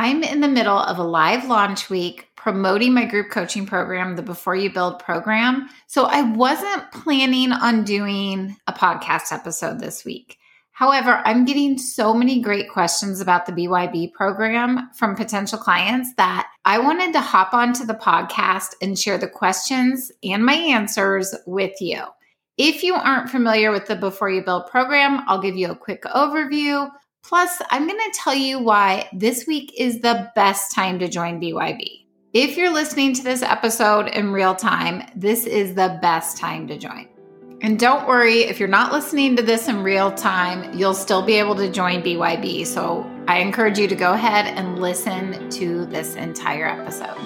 I'm in the middle of a live launch week promoting my group coaching program, the Before You Build program. So I wasn't planning on doing a podcast episode this week. However, I'm getting so many great questions about the BYB program from potential clients that I wanted to hop onto the podcast and share the questions and my answers with you. If you aren't familiar with the Before You Build program, I'll give you a quick overview. Plus, I'm going to tell you why this week is the best time to join BYB. If you're listening to this episode in real time, this is the best time to join. And don't worry, if you're not listening to this in real time, you'll still be able to join BYB. So I encourage you to go ahead and listen to this entire episode.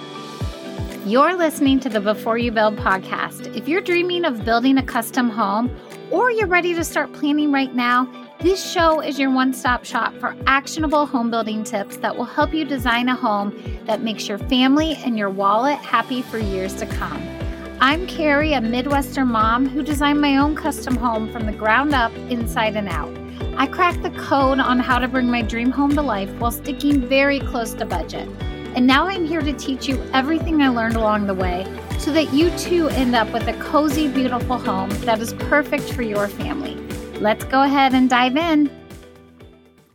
You're listening to the Before You Build podcast. If you're dreaming of building a custom home or you're ready to start planning right now, this show is your one stop shop for actionable home building tips that will help you design a home that makes your family and your wallet happy for years to come. I'm Carrie, a Midwestern mom who designed my own custom home from the ground up, inside and out. I cracked the code on how to bring my dream home to life while sticking very close to budget. And now I'm here to teach you everything I learned along the way so that you too end up with a cozy, beautiful home that is perfect for your family. Let's go ahead and dive in.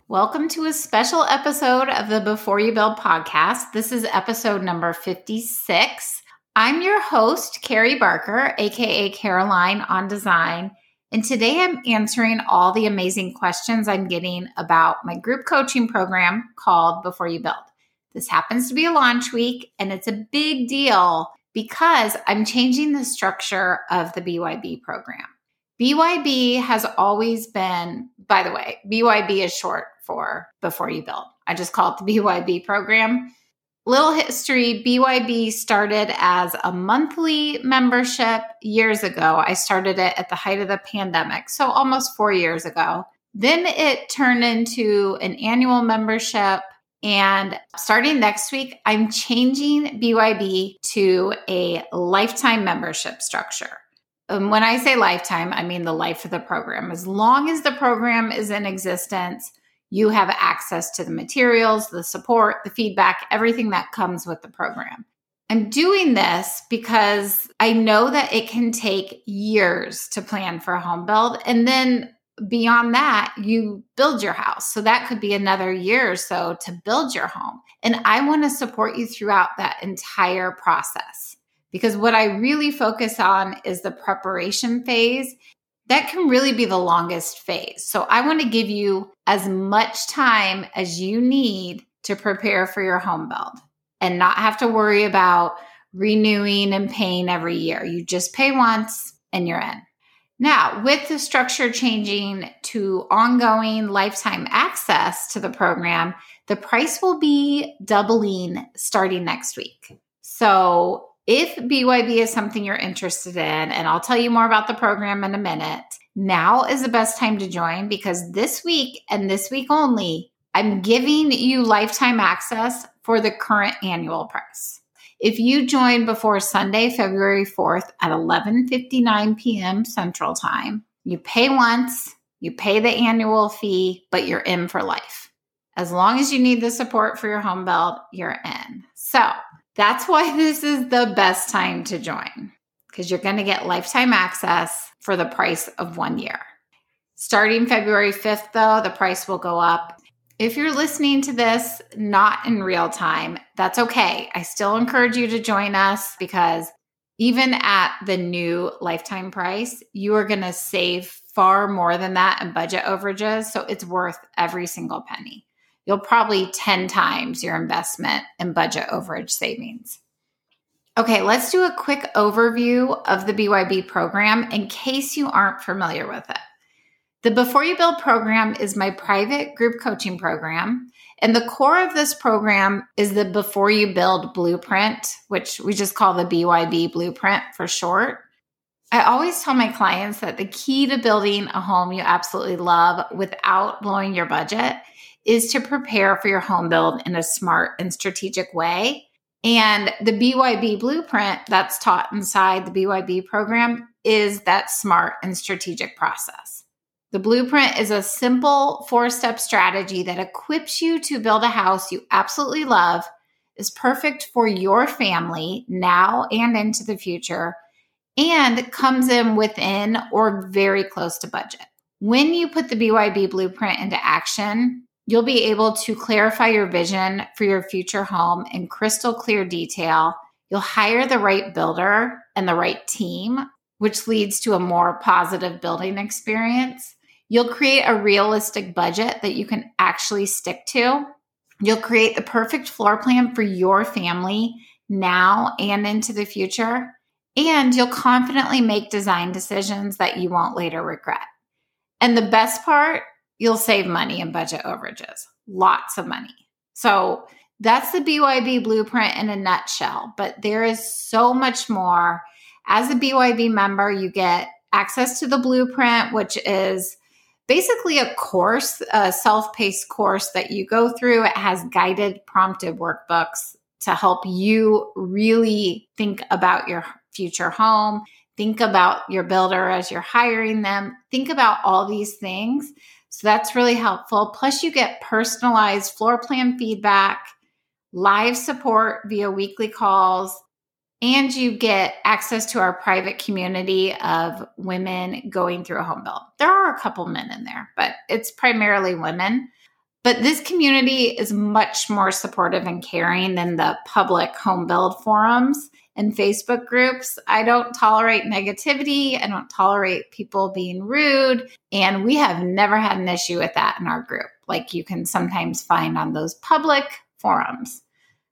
Welcome to a special episode of the Before You Build podcast. This is episode number 56. I'm your host, Carrie Barker, aka Caroline on Design. And today I'm answering all the amazing questions I'm getting about my group coaching program called Before You Build. This happens to be a launch week, and it's a big deal because I'm changing the structure of the BYB program. BYB has always been, by the way, BYB is short for Before You Build. I just call it the BYB program. Little history BYB started as a monthly membership years ago. I started it at the height of the pandemic, so almost four years ago. Then it turned into an annual membership. And starting next week, I'm changing BYB to a lifetime membership structure. And when I say lifetime, I mean the life of the program. As long as the program is in existence, you have access to the materials, the support, the feedback, everything that comes with the program. I'm doing this because I know that it can take years to plan for a home build. And then beyond that, you build your house. So that could be another year or so to build your home. And I want to support you throughout that entire process because what I really focus on is the preparation phase that can really be the longest phase. So I want to give you as much time as you need to prepare for your home build and not have to worry about renewing and paying every year. You just pay once and you're in. Now, with the structure changing to ongoing lifetime access to the program, the price will be doubling starting next week. So if BYB is something you're interested in, and I'll tell you more about the program in a minute, now is the best time to join because this week and this week only, I'm giving you lifetime access for the current annual price. If you join before Sunday, February 4th at 11:59 p.m. Central Time, you pay once, you pay the annual fee, but you're in for life. As long as you need the support for your home build, you're in. So, that's why this is the best time to join because you're going to get lifetime access for the price of one year. Starting February 5th, though, the price will go up. If you're listening to this not in real time, that's okay. I still encourage you to join us because even at the new lifetime price, you are going to save far more than that in budget overages. So it's worth every single penny you'll probably 10 times your investment in budget overage savings. Okay, let's do a quick overview of the BYB program in case you aren't familiar with it. The Before You Build program is my private group coaching program. And the core of this program is the Before You Build blueprint, which we just call the BYB blueprint for short. I always tell my clients that the key to building a home you absolutely love without blowing your budget is to prepare for your home build in a smart and strategic way. And the BYB blueprint that's taught inside the BYB program is that smart and strategic process. The blueprint is a simple four step strategy that equips you to build a house you absolutely love, is perfect for your family now and into the future, and comes in within or very close to budget. When you put the BYB blueprint into action, you'll be able to clarify your vision for your future home in crystal clear detail. You'll hire the right builder and the right team, which leads to a more positive building experience. You'll create a realistic budget that you can actually stick to. You'll create the perfect floor plan for your family now and into the future. And you'll confidently make design decisions that you won't later regret. And the best part, you'll save money in budget overages, lots of money. So that's the BYB blueprint in a nutshell, but there is so much more. As a BYB member, you get access to the blueprint, which is basically a course, a self paced course that you go through. It has guided, prompted workbooks to help you really think about your future home, think about your builder as you're hiring them, think about all these things. So that's really helpful. Plus, you get personalized floor plan feedback, live support via weekly calls, and you get access to our private community of women going through a home build. There are a couple men in there, but it's primarily women. But this community is much more supportive and caring than the public home build forums and Facebook groups. I don't tolerate negativity. I don't tolerate people being rude. And we have never had an issue with that in our group, like you can sometimes find on those public forums.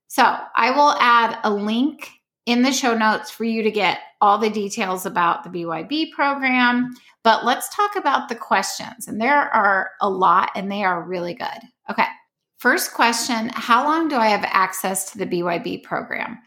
So I will add a link in the show notes for you to get all the details about the BYB program. But let's talk about the questions. And there are a lot, and they are really good. Okay. First question How long do I have access to the BYB program?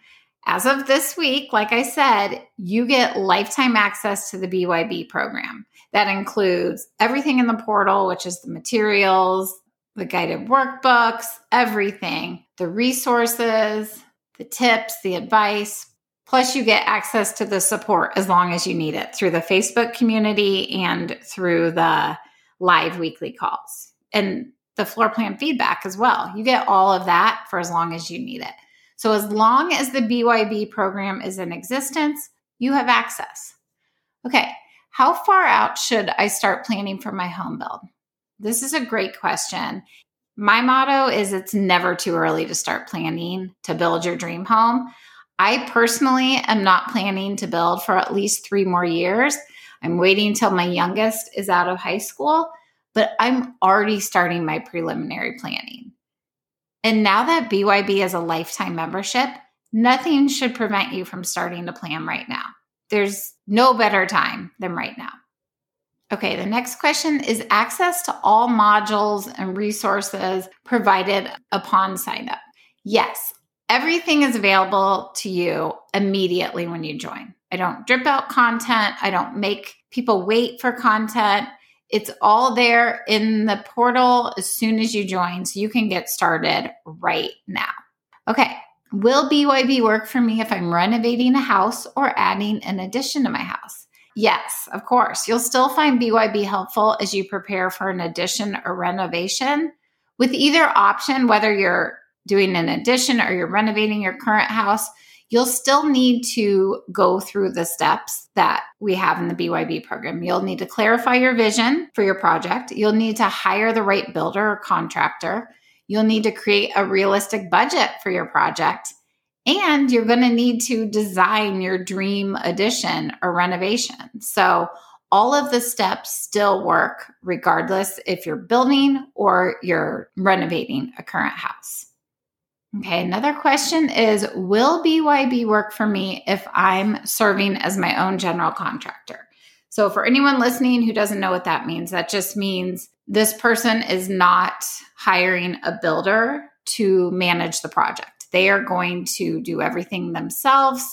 As of this week, like I said, you get lifetime access to the BYB program. That includes everything in the portal, which is the materials, the guided workbooks, everything, the resources, the tips, the advice. Plus, you get access to the support as long as you need it through the Facebook community and through the live weekly calls and the floor plan feedback as well. You get all of that for as long as you need it. So, as long as the BYB program is in existence, you have access. Okay, how far out should I start planning for my home build? This is a great question. My motto is it's never too early to start planning to build your dream home. I personally am not planning to build for at least three more years. I'm waiting until my youngest is out of high school, but I'm already starting my preliminary planning. And now that BYB is a lifetime membership, nothing should prevent you from starting to plan right now. There's no better time than right now. Okay, the next question is access to all modules and resources provided upon sign up. Yes, everything is available to you immediately when you join. I don't drip out content, I don't make people wait for content. It's all there in the portal as soon as you join, so you can get started right now. Okay, will BYB work for me if I'm renovating a house or adding an addition to my house? Yes, of course. You'll still find BYB helpful as you prepare for an addition or renovation. With either option, whether you're doing an addition or you're renovating your current house, you'll still need to go through the steps that we have in the BYB program. You'll need to clarify your vision for your project. You'll need to hire the right builder or contractor. You'll need to create a realistic budget for your project. And you're going to need to design your dream addition or renovation. So, all of the steps still work regardless if you're building or you're renovating a current house. Okay, another question is Will BYB work for me if I'm serving as my own general contractor? So, for anyone listening who doesn't know what that means, that just means this person is not hiring a builder to manage the project. They are going to do everything themselves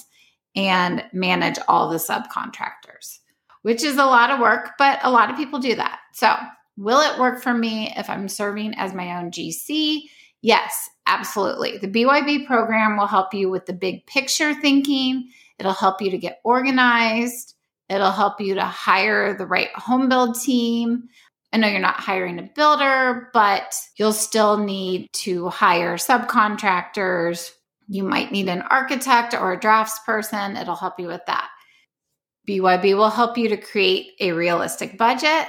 and manage all the subcontractors, which is a lot of work, but a lot of people do that. So, will it work for me if I'm serving as my own GC? Yes, absolutely. The BYB program will help you with the big picture thinking, it'll help you to get organized. It'll help you to hire the right home build team. I know you're not hiring a builder, but you'll still need to hire subcontractors. You might need an architect or a drafts person. It'll help you with that. BYB will help you to create a realistic budget.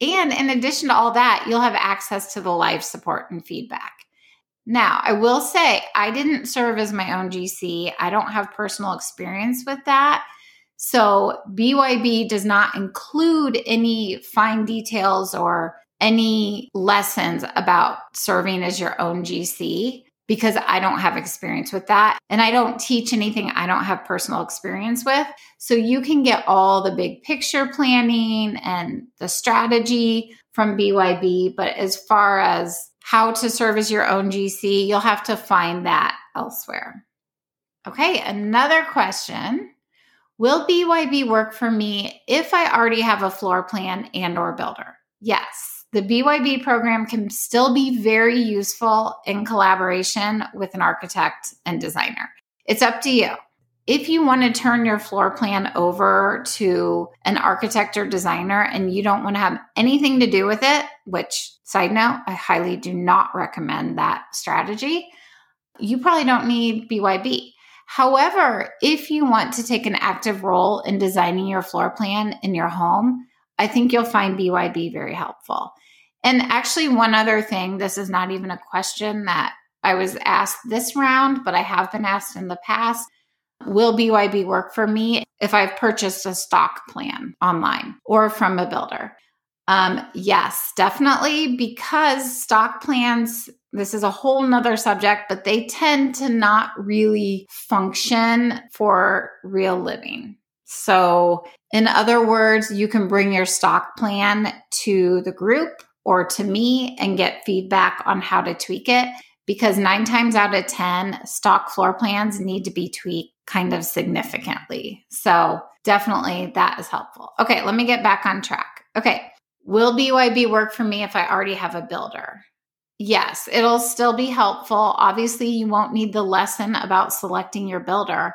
And in addition to all that, you'll have access to the live support and feedback. Now, I will say I didn't serve as my own GC. I don't have personal experience with that. So, BYB does not include any fine details or any lessons about serving as your own GC because I don't have experience with that. And I don't teach anything I don't have personal experience with. So you can get all the big picture planning and the strategy from BYB. But as far as how to serve as your own GC, you'll have to find that elsewhere. Okay, another question. Will BYB work for me if I already have a floor plan and or builder? Yes the BYB program can still be very useful in collaboration with an architect and designer. It's up to you. If you want to turn your floor plan over to an architect or designer and you don't want to have anything to do with it, which, side note, I highly do not recommend that strategy, you probably don't need BYB. However, if you want to take an active role in designing your floor plan in your home, I think you'll find BYB very helpful. And actually, one other thing this is not even a question that I was asked this round, but I have been asked in the past. Will BYB work for me if I've purchased a stock plan online or from a builder? Um, yes, definitely, because stock plans, this is a whole nother subject, but they tend to not really function for real living. So, in other words, you can bring your stock plan to the group or to me and get feedback on how to tweak it because nine times out of 10, stock floor plans need to be tweaked kind of significantly. So, definitely that is helpful. Okay, let me get back on track. Okay, will BYB work for me if I already have a builder? Yes, it'll still be helpful. Obviously, you won't need the lesson about selecting your builder,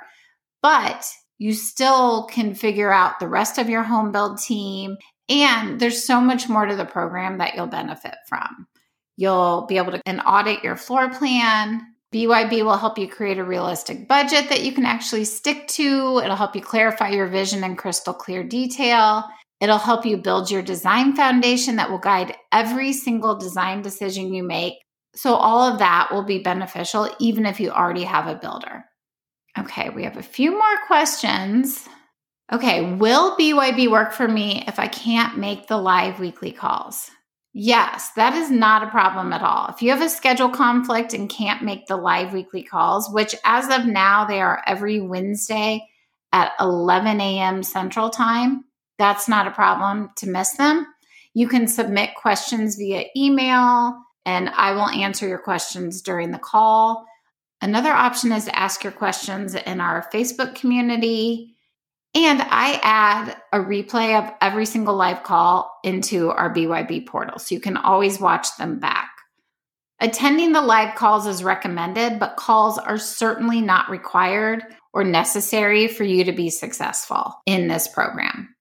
but you still can figure out the rest of your home build team and there's so much more to the program that you'll benefit from. You'll be able to and audit your floor plan. BYB will help you create a realistic budget that you can actually stick to. It'll help you clarify your vision in crystal clear detail. It'll help you build your design foundation that will guide every single design decision you make. So, all of that will be beneficial even if you already have a builder. Okay, we have a few more questions. Okay, will BYB work for me if I can't make the live weekly calls? Yes, that is not a problem at all. If you have a schedule conflict and can't make the live weekly calls, which as of now, they are every Wednesday at 11 a.m. Central Time, that's not a problem to miss them. You can submit questions via email and I will answer your questions during the call. Another option is to ask your questions in our Facebook community and I add a replay of every single live call into our BYB portal. So you can always watch them back. Attending the live calls is recommended, but calls are certainly not required or necessary for you to be successful in this program.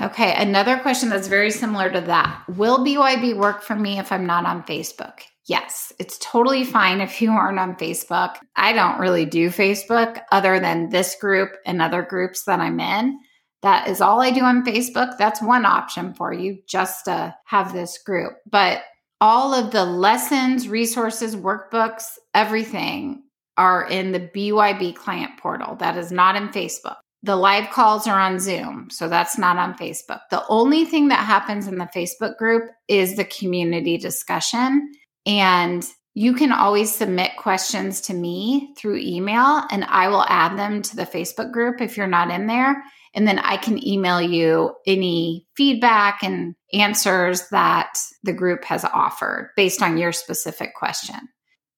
Okay, another question that's very similar to that. Will BYB work for me if I'm not on Facebook? Yes, it's totally fine if you aren't on Facebook. I don't really do Facebook other than this group and other groups that I'm in. That is all I do on Facebook. That's one option for you just to have this group. But all of the lessons, resources, workbooks, everything are in the BYB client portal. That is not in Facebook. The live calls are on Zoom, so that's not on Facebook. The only thing that happens in the Facebook group is the community discussion. And you can always submit questions to me through email, and I will add them to the Facebook group if you're not in there. And then I can email you any feedback and answers that the group has offered based on your specific question.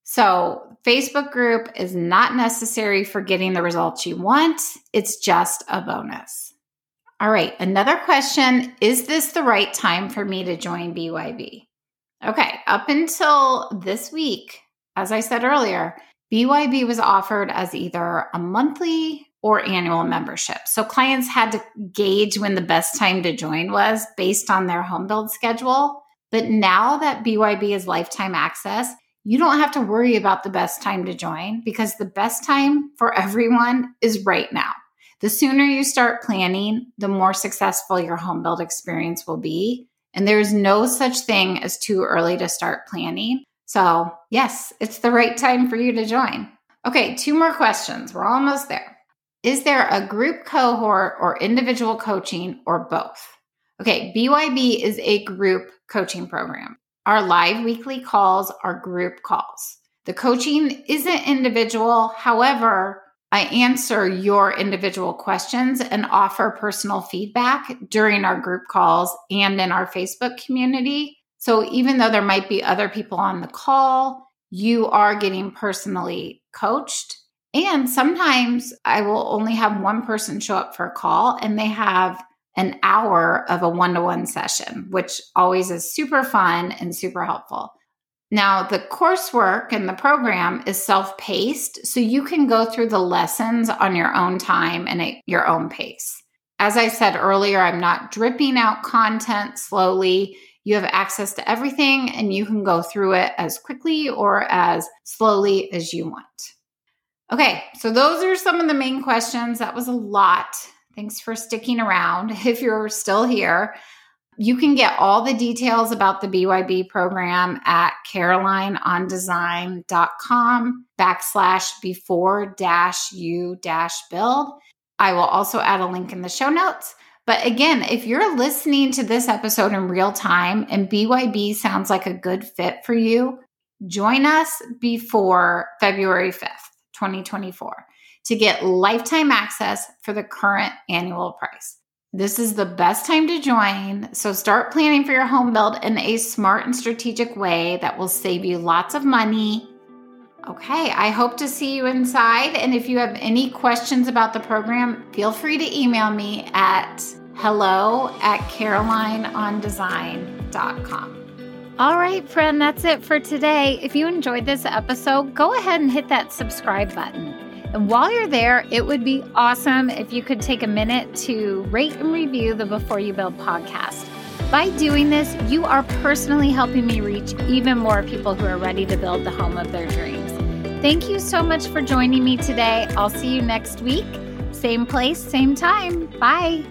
So, Facebook group is not necessary for getting the results you want, it's just a bonus. All right, another question Is this the right time for me to join BYB? Okay, up until this week, as I said earlier, BYB was offered as either a monthly or annual membership. So clients had to gauge when the best time to join was based on their home build schedule. But now that BYB is lifetime access, you don't have to worry about the best time to join because the best time for everyone is right now. The sooner you start planning, the more successful your home build experience will be. And there's no such thing as too early to start planning. So, yes, it's the right time for you to join. Okay, two more questions. We're almost there. Is there a group cohort or individual coaching or both? Okay, BYB is a group coaching program. Our live weekly calls are group calls. The coaching isn't individual. However, I answer your individual questions and offer personal feedback during our group calls and in our Facebook community. So even though there might be other people on the call, you are getting personally coached. And sometimes I will only have one person show up for a call and they have an hour of a one to one session, which always is super fun and super helpful. Now, the coursework and the program is self paced, so you can go through the lessons on your own time and at your own pace. As I said earlier, I'm not dripping out content slowly. You have access to everything and you can go through it as quickly or as slowly as you want. Okay, so those are some of the main questions. That was a lot. Thanks for sticking around. If you're still here, you can get all the details about the BYB program at carolineondesign.com backslash before dash you dash build. I will also add a link in the show notes. But again, if you're listening to this episode in real time and BYB sounds like a good fit for you, join us before February 5th, 2024 to get lifetime access for the current annual price. This is the best time to join. So start planning for your home build in a smart and strategic way that will save you lots of money. Okay, I hope to see you inside. And if you have any questions about the program, feel free to email me at hello at carolineondesign.com. All right, friend, that's it for today. If you enjoyed this episode, go ahead and hit that subscribe button. And while you're there, it would be awesome if you could take a minute to rate and review the Before You Build podcast. By doing this, you are personally helping me reach even more people who are ready to build the home of their dreams. Thank you so much for joining me today. I'll see you next week. Same place, same time. Bye.